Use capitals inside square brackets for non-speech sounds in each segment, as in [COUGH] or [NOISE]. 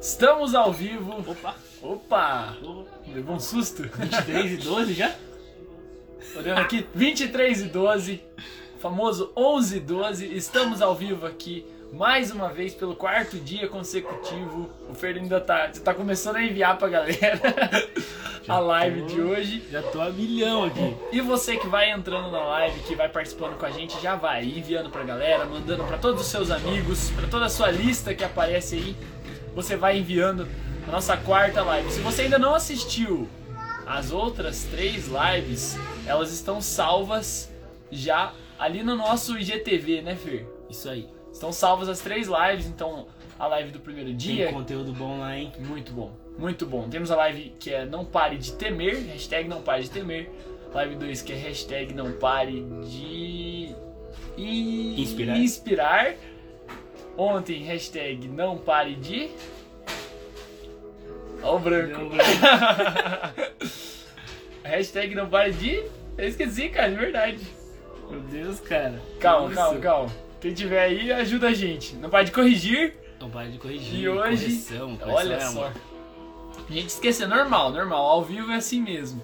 Estamos ao vivo. Opa! Opa! Levou um susto? 23 e 12 já? Olhando aqui, 23 e 12. Famoso 11 e 12. Estamos ao vivo aqui mais uma vez pelo quarto dia consecutivo. O Fer ainda tá, tá começando a enviar pra galera a live tô- de hoje. Já tô a milhão aqui. E você que vai entrando na live, que vai participando com a gente, já vai enviando pra galera, mandando pra todos os seus amigos, pra toda a sua lista que aparece aí. Você vai enviando a nossa quarta live. Se você ainda não assistiu as outras três lives, elas estão salvas já ali no nosso IGTV, né, Fer? Isso aí. Estão salvas as três lives, então a live do primeiro dia. Tem conteúdo bom lá, hein? Muito bom, muito bom. Temos a live que é Não Pare de Temer, hashtag Não Pare de Temer. Live 2 que é hashtag Não Pare de I- Inspirar. inspirar. Ontem, hashtag Não Pare de. Ó o branco. [LAUGHS] Hashtag Não Pare de. Eu esqueci, cara, de verdade. Meu Deus, cara. Calma, Isso. calma, calma. Quem tiver aí, ajuda a gente. Não pare de corrigir. Não pare de corrigir. E hoje, Correção, correção olha é só. A gente esqueceu, normal, normal. Ao vivo é assim mesmo.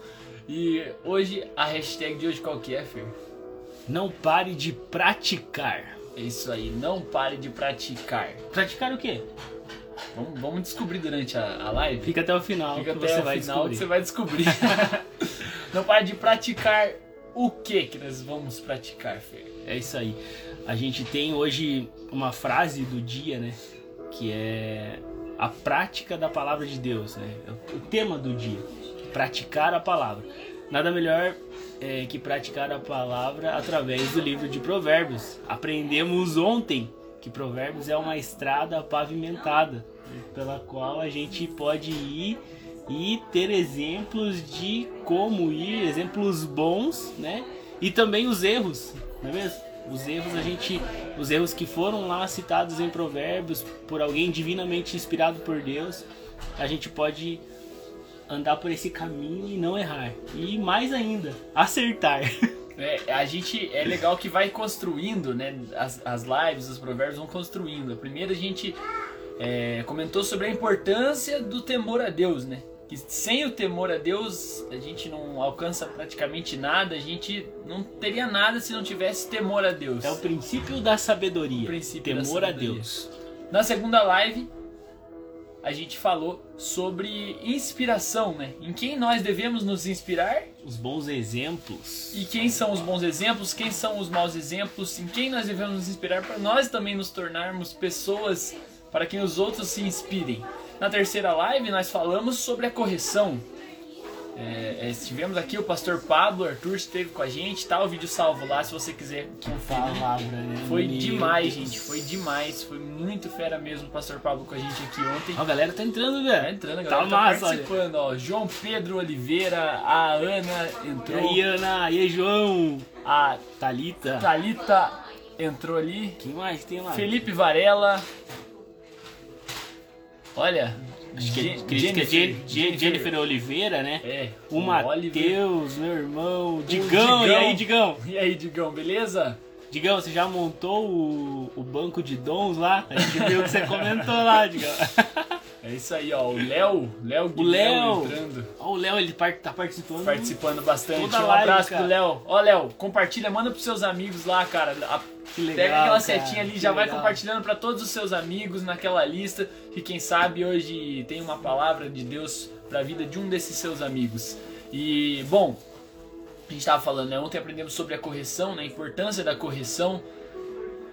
E hoje, a hashtag de hoje qual que é, Fer? Não pare de praticar. É isso aí, não pare de praticar. Praticar o quê? Vamos, vamos descobrir durante a, a live? Fica até o final Fica que até você o vai final descobrir. que você vai descobrir. [LAUGHS] não pare de praticar o que que nós vamos praticar, Fer? É isso aí. A gente tem hoje uma frase do dia, né? Que é a prática da palavra de Deus, né? O tema do dia. Praticar a palavra. Nada melhor é, que praticar a palavra através do livro de Provérbios. Aprendemos ontem que Provérbios é uma estrada pavimentada pela qual a gente pode ir e ter exemplos de como ir, exemplos bons, né? E também os erros, não é mesmo? Os erros a gente, os erros que foram lá citados em Provérbios por alguém divinamente inspirado por Deus, a gente pode andar por esse caminho e não errar. E mais ainda, acertar. [LAUGHS] É, a gente é legal que vai construindo, né? As, as lives, os provérbios vão construindo. A primeira a gente é, comentou sobre a importância do temor a Deus, né? Que sem o temor a Deus a gente não alcança praticamente nada, a gente não teria nada se não tivesse temor a Deus. É o princípio da sabedoria. O princípio da temor a sabedoria. Deus. Na segunda live a gente falou sobre inspiração, né? Em quem nós devemos nos inspirar Os bons exemplos. E quem são os bons exemplos, quem são os maus exemplos, em quem nós devemos nos inspirar para nós também nos tornarmos pessoas para que os outros se inspirem. Na terceira live nós falamos sobre a correção. É, é, estivemos aqui, o pastor Pablo Arthur esteve com a gente, tá o vídeo salvo lá se você quiser conferir. Palavra, né? Foi demais, gente, foi demais, foi muito fera mesmo o pastor Pablo com a gente aqui ontem. Ó, a galera tá entrando, Tá velho. entrando, a Tá galera tá, massa, olha. participando, ó. João Pedro Oliveira, a Ana E entrou, aí, Ana? E aí, João? a Thalita? Thalita entrou ali. Quem mais tem lá? Felipe Varela. Olha. Acho que, é Jen- Jen- Jennifer Oliveira, né? É. O. Matheus, meu irmão. Digão, Digão. e aí, Digão? E aí, Digão, beleza? Digão, você já montou o, o banco de dons lá? A gente viu que você comentou lá, Digão. [LAUGHS] É isso aí, ó. O Léo. Léo O Léo. entrando. Ó, o Léo, ele tá participando. Participando bastante. Toda um live, abraço cara. pro Léo. Ó, Léo, compartilha, manda pros seus amigos lá, cara. A- Que legal, Pega aquela cara, setinha ali, já vai legal. compartilhando pra todos os seus amigos naquela lista. Que quem sabe hoje tem uma palavra de Deus pra vida de um desses seus amigos. E, bom, a gente tava falando, né? Ontem aprendemos sobre a correção, né? A importância da correção.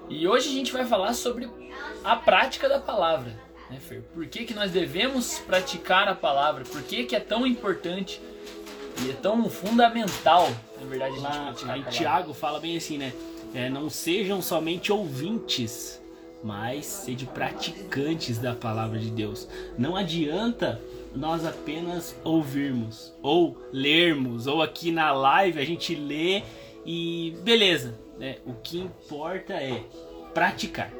E hoje a gente vai falar sobre a prática da palavra, né, Fer? Por que, que nós devemos praticar a palavra? Por que, que é tão importante e é tão fundamental, na verdade, a gente Lá, aí? Tiago fala bem assim, né? É, não sejam somente ouvintes, mas sede praticantes da palavra de Deus. Não adianta nós apenas ouvirmos, ou lermos, ou aqui na live a gente lê e beleza. Né? O que importa é praticar.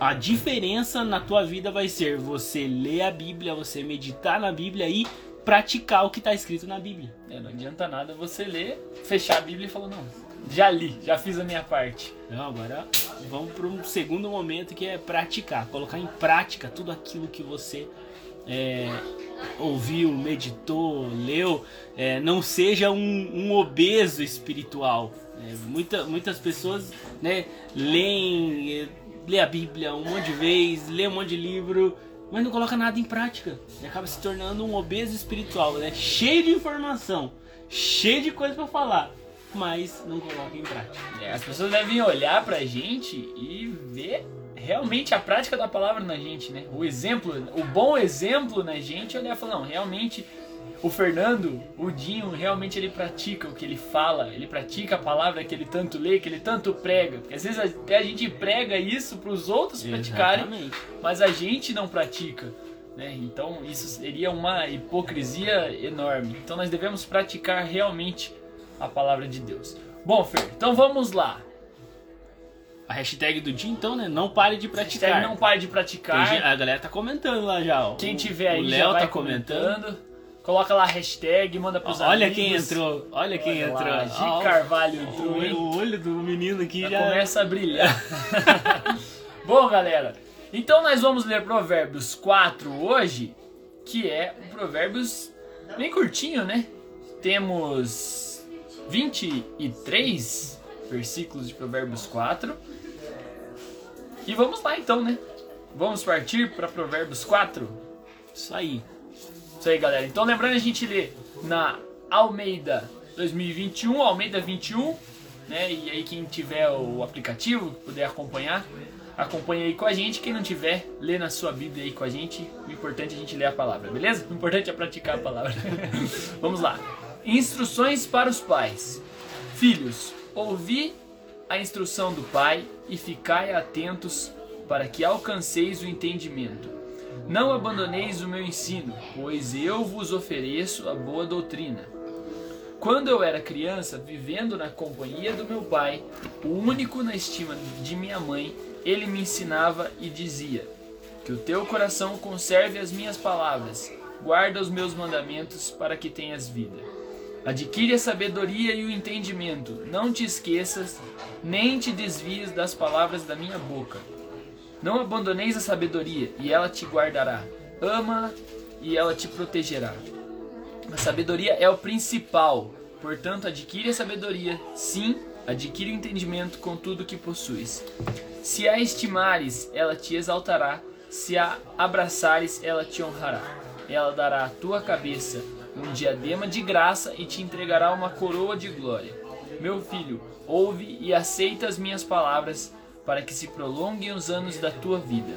A diferença na tua vida vai ser você ler a Bíblia, você meditar na Bíblia e praticar o que está escrito na Bíblia. É, não adianta nada você ler, fechar a Bíblia e falar, não, Já li, já fiz a minha parte. Não, agora vamos para um segundo momento que é praticar, colocar em prática tudo aquilo que você é, ouviu, meditou, leu. É, não seja um, um obeso espiritual. É, muita, muitas pessoas né, leem, lê a Bíblia um monte de vezes, lê um monte de livro, mas não coloca nada em prática. E acaba se tornando um obeso espiritual, né? cheio de informação, cheio de coisa para falar mas não coloca em prática. É, as pessoas devem olhar pra gente e ver realmente a prática da palavra na gente, né? O exemplo, o bom exemplo na gente, olhar e falar, não, realmente o Fernando, o Dinho, realmente ele pratica o que ele fala, ele pratica a palavra que ele tanto lê, que ele tanto prega. Porque às vezes até a gente prega isso para os outros praticarem, Exatamente. mas a gente não pratica. Né? Então isso seria uma hipocrisia enorme. Então nós devemos praticar realmente a palavra de Deus. Bom, Fer, então vamos lá. A hashtag do dia, então, né? Não pare de praticar. Hashtag não pare de praticar. a galera tá comentando lá já, ó. Quem tiver aí o Léo tá comentando. comentando. Coloca lá a hashtag, manda pros olha amigos. Olha quem entrou, olha quem olha entrou. Lá, G. Carvalho entrou, o, o olho do menino aqui já, já... começa a brilhar. [LAUGHS] Bom, galera, então nós vamos ler Provérbios 4 hoje, que é um Provérbios bem curtinho, né? Temos 23 versículos de Provérbios 4. E vamos lá então, né? Vamos partir para Provérbios 4? Isso aí. Isso aí, galera. Então lembrando a gente lê na Almeida 2021, Almeida 21, né? E aí quem tiver o aplicativo, puder acompanhar, acompanha aí com a gente. Quem não tiver, lê na sua Bíblia aí com a gente. O importante é a gente ler a palavra, beleza? O importante é praticar a palavra. [LAUGHS] Vamos lá. Instruções para os pais. Filhos, ouvi a instrução do pai e ficai atentos para que alcanceis o entendimento. Não abandoneis o meu ensino, pois eu vos ofereço a boa doutrina. Quando eu era criança, vivendo na companhia do meu pai, o único na estima de minha mãe, ele me ensinava e dizia: Que o teu coração conserve as minhas palavras, guarda os meus mandamentos para que tenhas vida. Adquire a sabedoria e o entendimento. Não te esqueças, nem te desvies das palavras da minha boca. Não abandoneis a sabedoria, e ela te guardará. Ama e ela te protegerá. A sabedoria é o principal. Portanto, adquire a sabedoria, sim, adquire o entendimento com tudo que possuis. Se a estimares, ela te exaltará. Se a abraçares, ela te honrará. Ela dará à tua cabeça um diadema de graça e te entregará uma coroa de glória. Meu filho, ouve e aceita as minhas palavras, para que se prolonguem os anos da tua vida.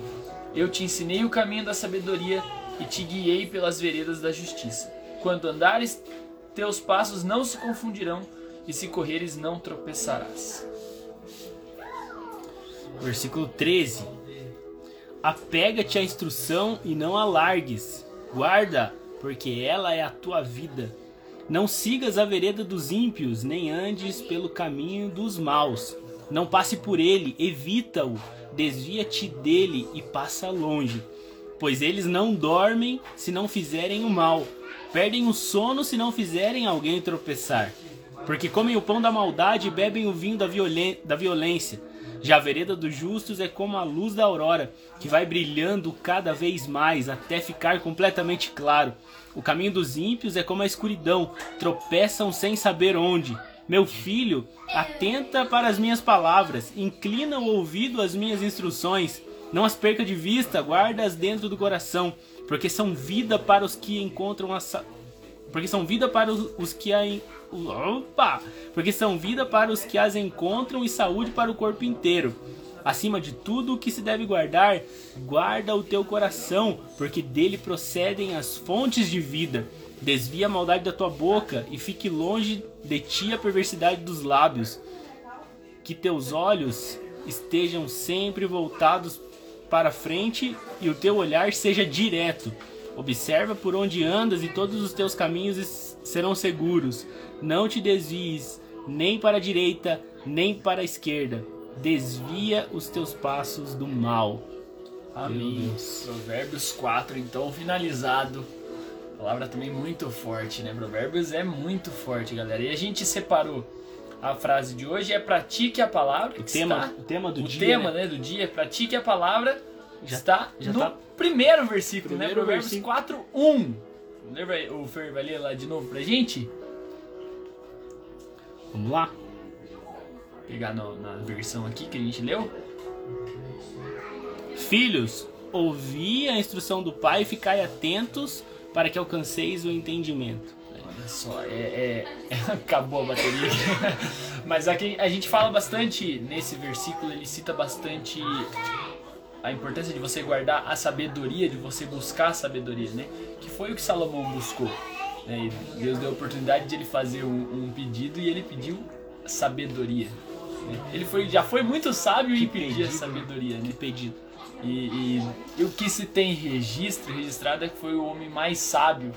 Eu te ensinei o caminho da sabedoria e te guiei pelas veredas da justiça. Quando andares, teus passos não se confundirão, e se correres, não tropeçarás. Versículo 13: Apega-te à instrução e não a largues, guarda porque ela é a tua vida. Não sigas a vereda dos ímpios, nem andes pelo caminho dos maus. Não passe por ele, evita-o, desvia-te dele e passa longe. Pois eles não dormem se não fizerem o mal, perdem o sono se não fizerem alguém tropeçar. Porque comem o pão da maldade e bebem o vinho da, da violência. Já a vereda dos justos é como a luz da aurora, que vai brilhando cada vez mais até ficar completamente claro. O caminho dos ímpios é como a escuridão, tropeçam sem saber onde. Meu filho, atenta para as minhas palavras, inclina o ouvido às minhas instruções. Não as perca de vista, guarda-as dentro do coração, porque são vida para os que encontram a porque são vida para os, os que a opa, porque são vida para os que as encontram e saúde para o corpo inteiro. Acima de tudo o que se deve guardar, guarda o teu coração, porque dele procedem as fontes de vida. Desvia a maldade da tua boca e fique longe de ti a perversidade dos lábios. Que teus olhos estejam sempre voltados para frente e o teu olhar seja direto. Observa por onde andas e todos os teus caminhos serão seguros. Não te desvies nem para a direita, nem para a esquerda desvia os teus passos do mal. Amém. Provérbios 4, então, finalizado. Palavra também muito forte, né? Provérbios é muito forte, galera. E a gente separou a frase de hoje é pratique a palavra. O tema, está, o tema do o dia. tema né? né, do dia, pratique a palavra, Já- está já no tá- primeiro versículo, né? Primeiro Provérbios versículo. 4, 1. Lembra aí, o Fer vai ler lá de novo pra gente? Vamos lá? Pegar no- na versão aqui que a gente leu. Filhos, ouvi a instrução do pai e ficai atentos para que alcanceis o entendimento. Olha só, é, é- [LAUGHS] acabou a bateria. [LAUGHS] Mas aqui a gente fala bastante nesse versículo, ele cita bastante a importância de você guardar a sabedoria, de você buscar a sabedoria, né? Que foi o que Salomão buscou. né? Deus deu a oportunidade de ele fazer um, um pedido e ele pediu sabedoria. Né? Ele foi, já foi muito sábio em pedir a pedido, sabedoria, né? Que pedido. E, e- e o que se tem registro, registrado é que foi o homem mais sábio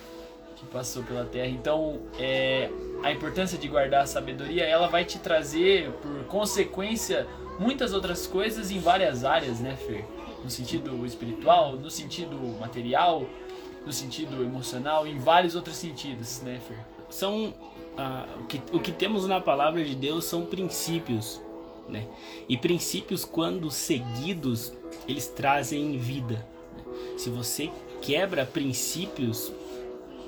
que passou pela Terra. Então, é, a importância de guardar a sabedoria, ela vai te trazer, por consequência, muitas outras coisas em várias áreas, né, Fer? No sentido espiritual, no sentido material, no sentido emocional, em vários outros sentidos, né, Fer? São ah, o, que, o que temos na palavra de Deus são princípios, né? E princípios quando seguidos eles trazem vida. né? Se você quebra princípios,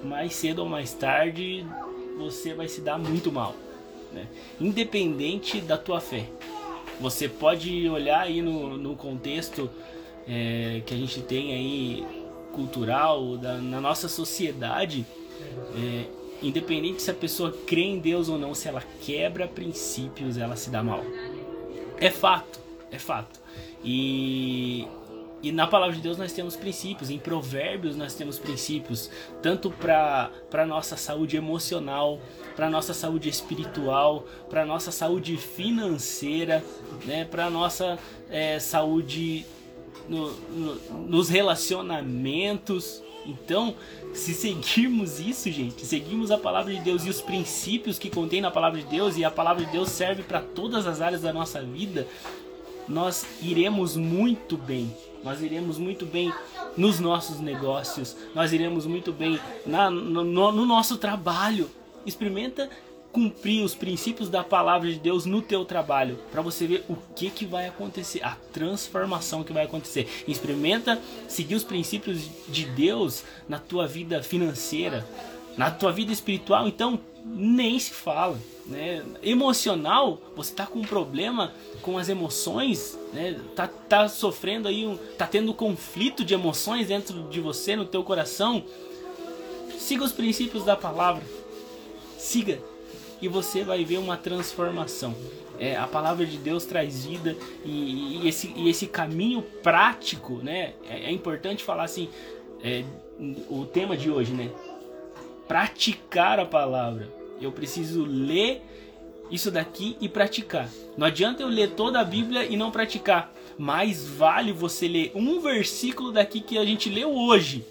mais cedo ou mais tarde você vai se dar muito mal, né? Independente da tua fé. Você pode olhar aí no, no contexto é, que a gente tem aí cultural, da, na nossa sociedade, é, independente se a pessoa crê em Deus ou não, se ela quebra princípios, ela se dá mal. É fato, é fato. E, e na palavra de Deus nós temos princípios, em Provérbios nós temos princípios, tanto para nossa saúde emocional, para nossa saúde espiritual, para nossa saúde financeira, né, para nossa é, saúde no- no- nos relacionamentos. Então, se seguirmos isso, gente, seguirmos a palavra de Deus e os princípios que contém na palavra de Deus, e a palavra de Deus serve para todas as áreas da nossa vida, nós iremos muito bem. Nós iremos muito bem nos nossos negócios, nós iremos muito bem na- no, no- no nosso trabalho. Experimenta cumprir os princípios da palavra de Deus no teu trabalho, para você ver o que que vai acontecer, a transformação que vai acontecer. Experimenta seguir os princípios de Deus na tua vida financeira, na tua vida espiritual, então nem se fala, né? Emocional, você tá com um problema com as emoções, né? Tá, tá sofrendo aí, um, tá tendo conflito de emoções dentro de você, no teu coração. Siga os princípios da palavra. Siga e você vai ver uma transformação. É, a palavra de Deus traz vida e, e esse, e esse caminho prático, né? É, é importante falar assim, é, o tema de hoje, né? Praticar a palavra. Eu preciso ler isso daqui e praticar. Não adianta eu ler toda a Bíblia e não praticar. Mais vale você ler um versículo daqui que a gente leu hoje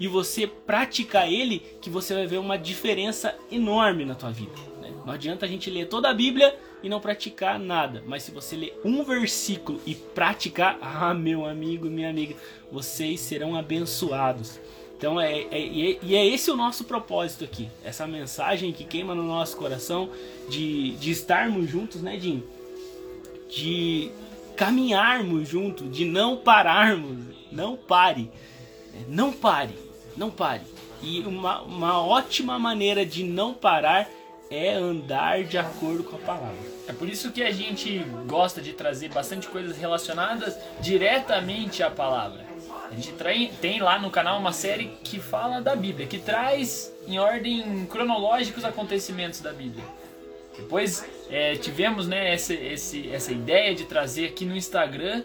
e você praticar ele, que você vai ver uma diferença enorme na tua vida. Não adianta a gente ler toda a Bíblia e não praticar nada, mas se você ler um versículo e praticar, ah, meu amigo, minha amiga, vocês serão abençoados. Então é, é- é- e é esse o nosso propósito aqui, essa mensagem que queima no nosso coração de, de estarmos juntos, né, Jim? De caminharmos juntos, de não pararmos, não pare. Não pare, não pare. E uma, uma ótima maneira de não parar é andar de acordo com a palavra. É por isso que a gente gosta de trazer bastante coisas relacionadas diretamente à palavra. A gente trai- tem lá no canal uma série que fala da Bíblia, que traz em ordem cronológica os acontecimentos da Bíblia. Depois é, tivemos né, essa, esse- essa ideia de trazer aqui no Instagram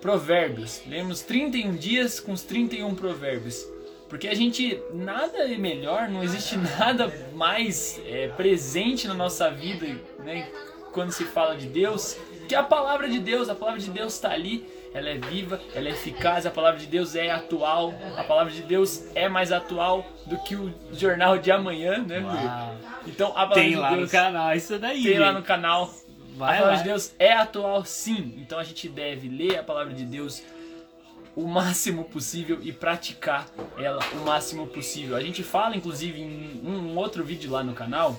provérbios. Lemos 31 dias com os 31 provérbios. Porque a gente, nada é melhor, não existe nada mais é, presente na nossa vida, né? Quando se fala de Deus, que a palavra de Deus, a palavra de Deus está ali, ela é viva, ela é eficaz, a palavra de Deus é atual, a palavra de Deus é mais atual do que o jornal de amanhã, né? Uau. Então a palavra Tem de lá no Deus canal isso daí. tem lá gente. no canal a Vai palavra lá. de Deus é atual sim. Então a gente deve ler a palavra de Deus o máximo possível e praticar ela o máximo possível. A gente fala, inclusive, em um outro vídeo lá no canal,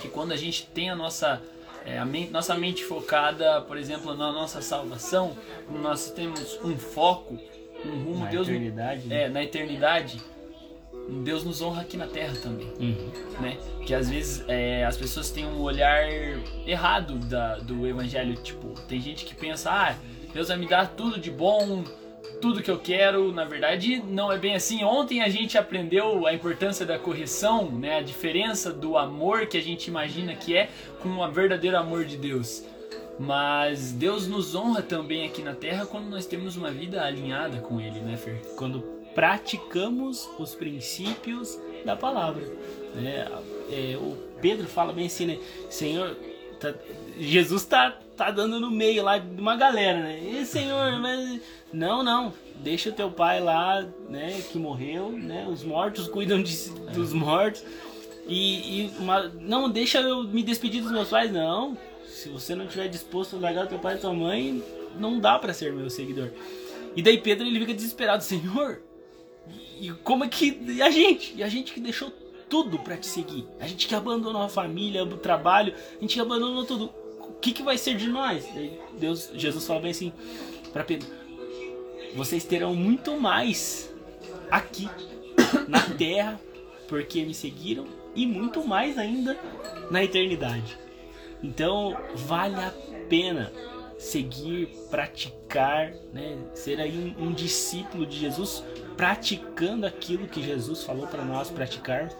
que quando a gente tem a nossa é, a mente, nossa mente focada, por exemplo, na nossa salvação, nós temos um foco, um rumo, Na Deus eternidade, né? é, na eternidade, Deus nos honra aqui na Terra também, Uhum. né? Que às vezes é, as pessoas têm um olhar errado da, do Evangelho, tipo, tem gente que pensa, ah, Deus vai me dar tudo de bom, tudo que eu quero. Na verdade, não é bem assim. Ontem a gente aprendeu a importância da correção, né? A diferença do amor que a gente imagina que é com o verdadeiro amor de Deus. Mas Deus nos honra também aqui na Terra quando nós temos uma vida alinhada com Ele, né, Fer? quando praticamos os princípios da palavra. né? É, o Pedro fala bem assim, né? Senhor, tá- Jesus tá, tá dando no meio lá de uma galera, né? E Senhor, mas não, não. Deixa o teu pai lá, né? Que morreu, né? Os mortos cuidam de- dos mortos. E, e uma- não deixa eu me despedir dos meus pais, não. Se você não estiver disposto a largar o teu pai e tua mãe, não dá pra ser meu seguidor. E daí Pedro ele fica desesperado, Senhor, e como é que. E a gente? E a gente que deixou tudo pra te seguir. A gente que abandonou a família, o trabalho, a gente que abandonou tudo. Que, que vai ser de nós? Deus, Jesus fala bem assim pra Pedro: Vocês terão muito mais aqui na terra porque me seguiram e muito mais ainda na eternidade. Então vale a pena seguir, praticar, né? ser aí um, um discípulo de Jesus, praticando aquilo que Jesus falou para nós praticarmos.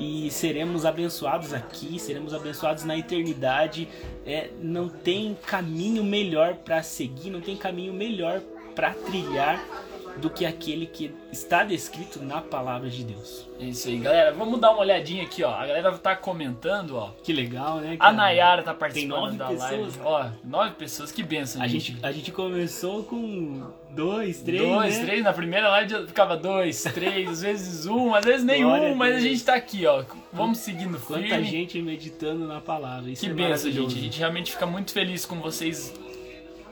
E seremos abençoados aqui, seremos abençoados na eternidade. É, não tem caminho melhor para seguir, não tem caminho melhor para trilhar do que aquele que está descrito na palavra de Deus. É isso aí, galera. Vamos dar uma olhadinha aqui, ó. A galera tá comentando, ó. Que legal, né? A cara? Nayara tá Tem participando nove da pessoas, live. cara. Ó, nove pessoas, que benção, A gente. gente, a gente começou com dois, três, dois, né? três. Na primeira live ficava dois, três, às vezes um, às vezes nenhum, Glória a mas a gente tá aqui, ó. Vamos seguindo Quanta firme. gente meditando na palavra. Isso Que é benção, gente. A gente realmente fica muito feliz com vocês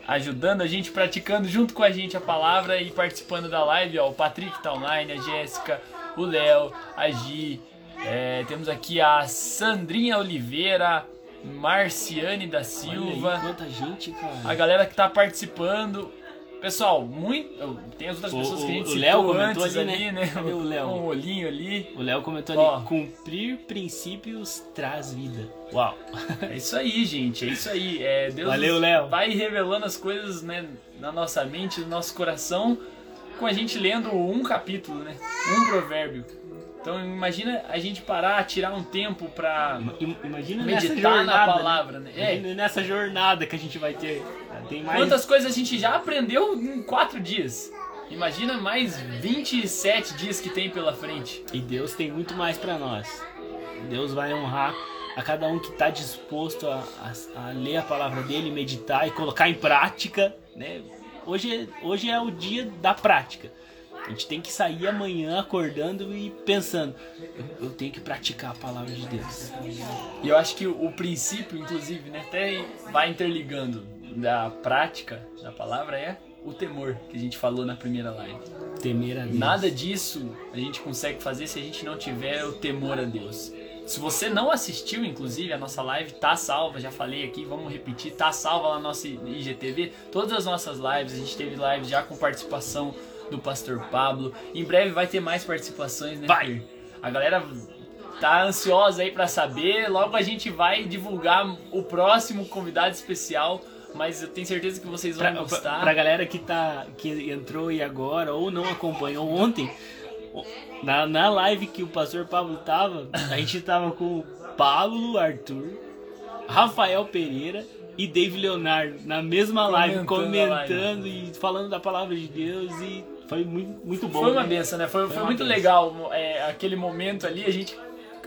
ajudando a gente, praticando junto com a gente a palavra e participando da live, ó. O Patrick tá online, a Jéssica, o Léo, a Gi. é, temos aqui a Sandrinha Oliveira, Marciane da Silva. aí, quanta gente, cara. a galera que tá participando. Pessoal, muito. Tem as outras O- pessoas que a gente o- Léo comentou ali, ali, né? né? O Léo? Um olhinho ali. O Léo comentou Ó. ali, cumprir princípios traz vida. Uau. [LAUGHS] É isso aí, gente. É isso aí. É, Deus Valeu, Léo. vai revelando as coisas né, na nossa mente, no nosso coração, com a gente lendo um capítulo, né? Um provérbio. Então imagina a gente parar, tirar um tempo nessa meditar jornada, na né? palavra, né? É. Imagina nessa jornada que a gente vai ter. Mais... Quantas coisas a gente já aprendeu em quatro dias? Imagina mais 27 dias que tem pela frente. E Deus tem muito mais pra nós. Deus vai honrar a cada um que está disposto a, a- a ler a palavra dele, meditar e colocar em prática. Né? Hoje, é- hoje é o dia da prática. A gente tem que sair amanhã acordando e pensando: eu, eu tenho que praticar a palavra de Deus. E eu acho que o, o princípio, inclusive, né, até vai interligando da prática da palavra é o temor que a gente falou na primeira live. Temer a Deus. Nada disso a gente consegue fazer se a gente não tiver o temor a Deus. Se você não assistiu, inclusive, a nossa live tá salva, já falei aqui, vamos repetir, tá salva lá na nossa IGTV. Todas as nossas lives, a gente teve lives já com participação do Pastor Pablo. Em breve vai ter mais participações, né? Vai. A galera tá ansiosa aí pra saber. Logo a gente vai divulgar o próximo convidado especial, mas eu tenho certeza que vocês vão Pra, gostar. pra, pra galera que, tá, que entrou aí agora ou não acompanhou ontem, na, na live que o pastor Pablo tava, a gente tava com o Pablo Arthur, Rafael Pereira e Dave Leonardo na mesma live, Comentando comentando e falando da palavra de Deus e foi muito, muito bom. Foi uma né? benção, né? Foi, Foi foi muito benção. legal é, aquele momento ali, a gente.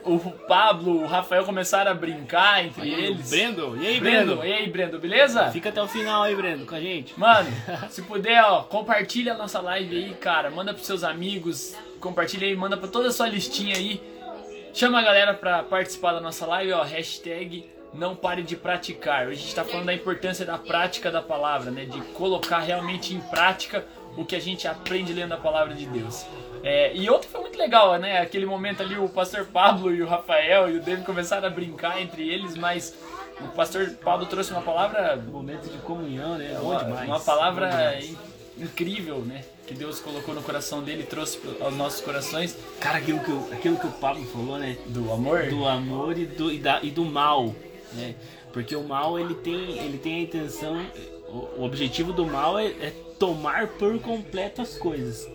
O Pablo, o Rafael começaram a brincar entre aí, eles. Brendo, e aí, Brendo, Brendo? e aí, Brendo, beleza? Fica até o final aí, Brendo, com a gente. Mano, [LAUGHS] se puder, ó, compartilha a nossa live aí, cara. Manda pros seus amigos, compartilha aí, manda pra toda a sua listinha aí. Chama a galera pra participar da nossa live, ó, hashtag não pare de praticar. Hoje a gente tá falando da importância da prática da palavra, né? De colocar realmente em prática o que a gente aprende lendo a palavra de Deus. É, e ontem foi muito legal, né? Aquele momento ali, o pastor Pablo e o Rafael e o David começaram a brincar entre eles, mas o pastor Pablo trouxe uma palavra. Momento de comunhão, né? Bom Uma, demais. uma palavra demais. in- incrível, né? Que Deus colocou no coração dele e trouxe aos nossos corações Cara, aquilo que, o- aquilo que o Pablo falou, né? do amor. do amor e do, e, da- e do mal, né? Porque o mal ele tem, ele tem a intenção, o, objetivo do mal é, é tomar por completo as coisas.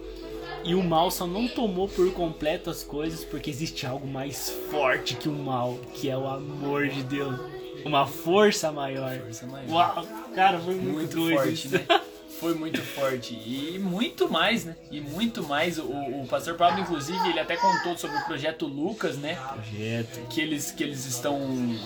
E o mal só não tomou por completo as coisas porque existe algo mais forte que o mal, que é o amor de Deus. Uma força maior. Força maior. Uau, cara, foi muito, muito doido forte, isso. né? [LAUGHS] Foi muito forte. E muito mais, né? E muito mais. O, o pastor Pablo, inclusive, ele até contou sobre o projeto Lucas, né? Projeto. Que eles, que eles estão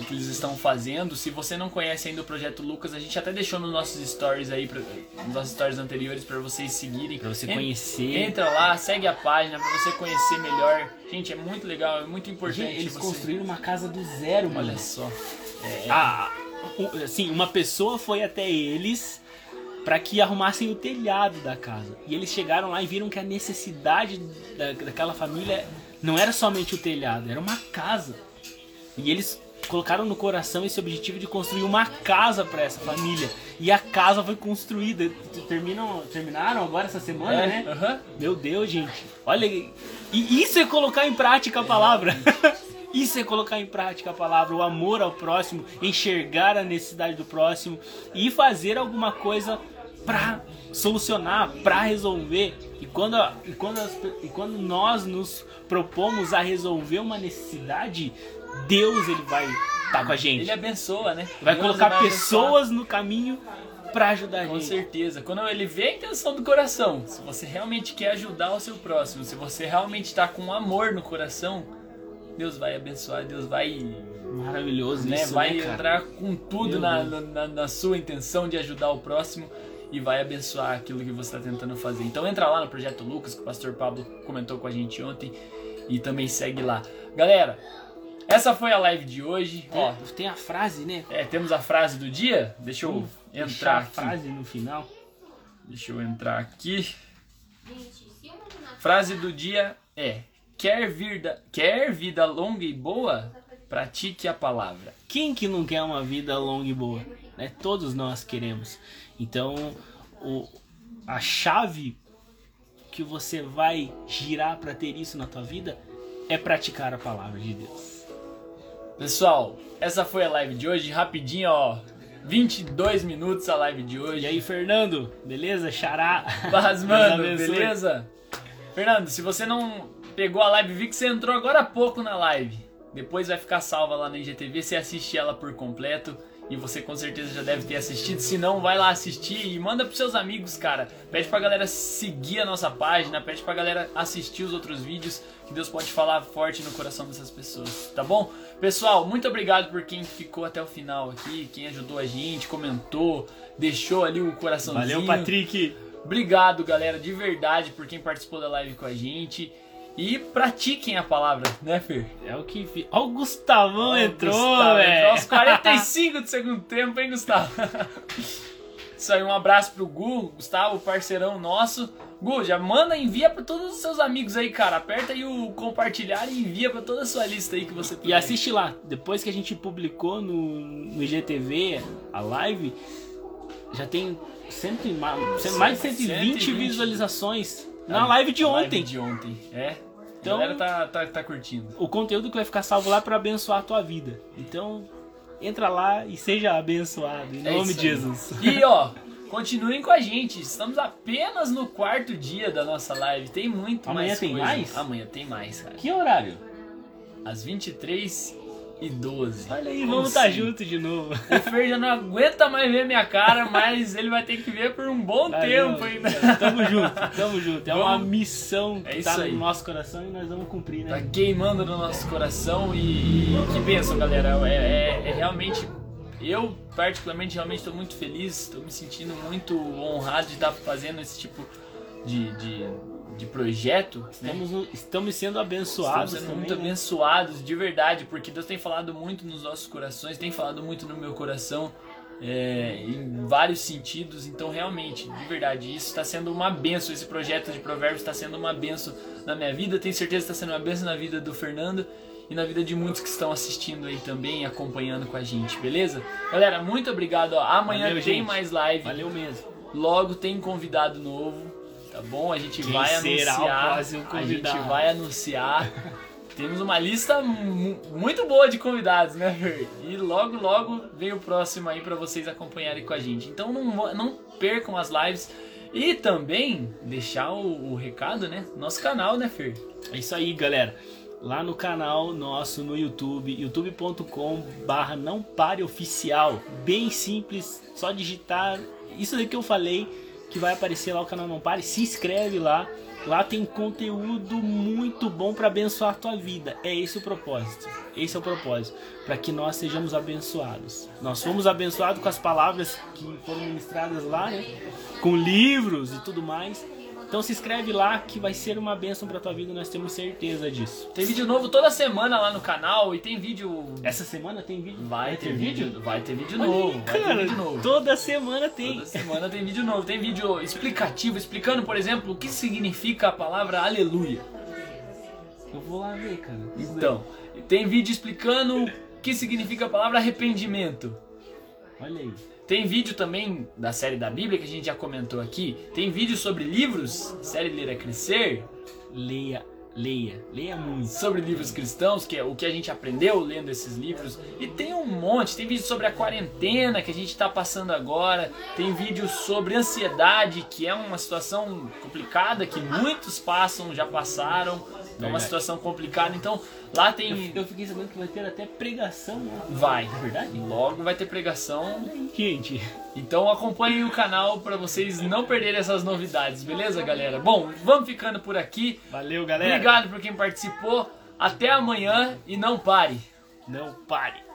que eles estão fazendo. Se você não conhece ainda o projeto Lucas, a gente até deixou nos nossos stories aí, pra, nos nossos stories anteriores para vocês seguirem. Pra você conhecer. Entra lá, segue a página para você conhecer melhor. Gente, é muito legal, é muito importante. Gente, eles você... construíram uma casa do zero, mano. Olha só. É, Ah, assim, uma pessoa foi até eles para que arrumassem o telhado da casa. E eles chegaram lá e viram que a necessidade da, daquela família não era somente o telhado, era uma casa. E eles colocaram no coração esse objetivo de construir uma casa para essa família. E a casa foi construída. Terminam, terminaram agora essa semana, é, né? Meu Deus, gente. Olha, e isso é colocar em prática a palavra. [LAUGHS] Isso é colocar em prática a palavra, o amor ao próximo, enxergar a necessidade do próximo e fazer alguma coisa pra solucionar, pra resolver. E quando, e quando, as e quando nós nos propomos a resolver uma necessidade, Deus ele vai estar com a gente. Ele abençoa, né? Vai Deus colocar vai abençoar. pessoas no caminho pra ajudar a Com gente. certeza. Quando ele vê a intenção do coração, se você realmente quer ajudar o seu próximo, se você realmente está com amor no coração, Deus vai abençoar, Deus vai, Maravilhoso né, isso, vai né, entrar com tudo na, na, na sua intenção de ajudar o próximo e vai abençoar aquilo que você está tentando fazer. Então entra lá no Projeto Lucas, que o pastor Pablo comentou com a gente ontem, e também segue lá. Galera, essa foi a live de hoje. Ó, É, tem a frase, né? é, temos a frase do dia. Deixa eu entrar a aqui. frase no final. Deixa eu entrar aqui. Frase do dia é: Quer vida, quer vida longa e boa? Pratique a palavra. Quem que não quer uma vida longa e boa? Né? Todos nós queremos. Então, o, a chave que você vai girar para ter isso na tua vida é praticar a palavra de Deus. Pessoal, essa foi a live de hoje. Rapidinho, ó. 22 minutos a live de hoje. E aí, Fernando, beleza? Xará. Deus mano, beleza? Fernando, se você não pegou a live, vi que você entrou agora há pouco na live. Depois vai ficar salva lá na IGTV, você assiste ela por completo. E você com certeza já deve ter assistido. Se não, vai lá assistir e manda pros seus amigos, cara. Pede pra galera seguir a nossa página, pede pra galera assistir os outros vídeos, que Deus pode falar forte no coração dessas pessoas, tá bom? Pessoal, muito obrigado por quem ficou até o final aqui, quem ajudou a gente, comentou, deixou ali o coraçãozinho. Valeu, Patrick. Obrigado, galera, de verdade, por quem participou da live com a gente. E pratiquem a palavra, né, Fer? É o que. fi- Ó, o Gustavão Ó, entrou, Gustavo, entrou velho. aos [LAUGHS] 45 do segundo tempo, hein, Gustavo? [LAUGHS] Isso aí, um abraço pro Gu, Gustavo, parceirão nosso. Gu, já manda, envia pra todos os seus amigos aí, cara. Aperta aí o compartilhar e envia pra toda a sua lista aí que você E puder. assiste lá, depois que a gente publicou no, no IGTV a live, já tem cento e ma- mais de 120, 120. visualizações na live de ontem. Live de ontem, é. Então- a galera tá, tá, tá curtindo. O conteúdo que vai ficar salvo lá para abençoar a tua vida. Então, entra lá e seja abençoado em É nome de. Jesus. E ó, continuem com a gente. Estamos apenas no quarto dia da nossa live. Tem muito Amanhã mais tem coisa. mais? Amanhã tem mais, cara. Que horário? Às 23 e 12. Olha aí, vamos estar sim. junto de novo. O Fer já não aguenta mais ver minha cara, mas ele vai ter que ver por um bom Valeu, tempo ainda. Tamo junto, tamo junto. É uma Vamos. missão É que isso tá aí. no nosso coração e nós vamos cumprir, Tá né? queimando no nosso coração e que bênção, galera. É, é- é realmente. Eu, particularmente, realmente estou muito feliz, estou me sentindo muito honrado de estar fazendo esse tipo de, de, de projeto. né? Estamos, no- estamos sendo Estamos abençoados sendo também, muito né? abençoados, de verdade, porque Deus tem falado muito nos nossos corações, tem falado muito no meu coração. é, em vários sentidos. Então, realmente, de verdade, isso está sendo uma benção. Esse projeto de Provérbios está sendo uma benção na minha vida. Tenho certeza que está sendo uma benção na vida do Fernando e na vida de muitos que estão assistindo aí também, acompanhando com a gente, beleza? Galera, muito obrigado. Ó. Amanhã Valeu, tem gente. mais live. Valeu mesmo. Logo tem convidado novo, bom? A gente Quem vai anunciar. a gente vai anunciar. Temos uma lista mu- muito boa de convidados, né, Fer? E logo, logo vem o próximo aí pra vocês acompanharem com a gente. Então não, não percam as lives. E também deixar o, o recado, né? Nosso canal, né, Fer? É isso aí, galera. Lá no canal nosso no YouTube, youtube.com barra não pare oficial. Bem simples, só digitar isso aí que eu falei, que vai aparecer lá o canal Não Pare. Se inscreve lá. Lá tem conteúdo muito bom para abençoar a tua vida. É esse o propósito. Esse é o propósito. Para que nós sejamos abençoados. Nós fomos abençoados com as palavras que foram ministradas lá, né? Com livros e tudo mais. Então se inscreve lá que vai ser uma bênção pra tua vida, nós temos certeza disso. Tem vídeo novo toda semana lá no canal e tem vídeo. Essa semana tem vídeo? Vai ter vídeo? Vai ter vídeo Olha novo. aí, Vai ter cara, vídeo novo. toda semana tem. Toda semana tem vídeo novo. Tem vídeo explicativo, explicando, por exemplo, o que significa a palavra aleluia. Eu vou lá ver, cara. Então, tem vídeo explicando o que significa a palavra arrependimento. Olha aí. Tem vídeo também da série da Bíblia que a gente já comentou aqui. Tem vídeo sobre livros, série Ler é Crescer, Leia, leia, leia muito. sobre livros cristãos, que é o que a gente aprendeu lendo esses livros. E tem um monte, tem vídeo sobre a quarentena que a gente está passando agora, tem vídeo sobre ansiedade, que é uma situação complicada que muitos passam, já passaram. É uma situação complicada, então lá tem. Eu, eu fiquei sabendo que vai ter até pregação lá. Vai, É verdade? logo vai ter pregação. Gente, Então acompanhem o canal para vocês não perderem essas novidades, beleza, galera? Bom, vamos ficando por aqui. valeu, galera. Obrigado por quem participou. Até amanhã e não pare. Não pare.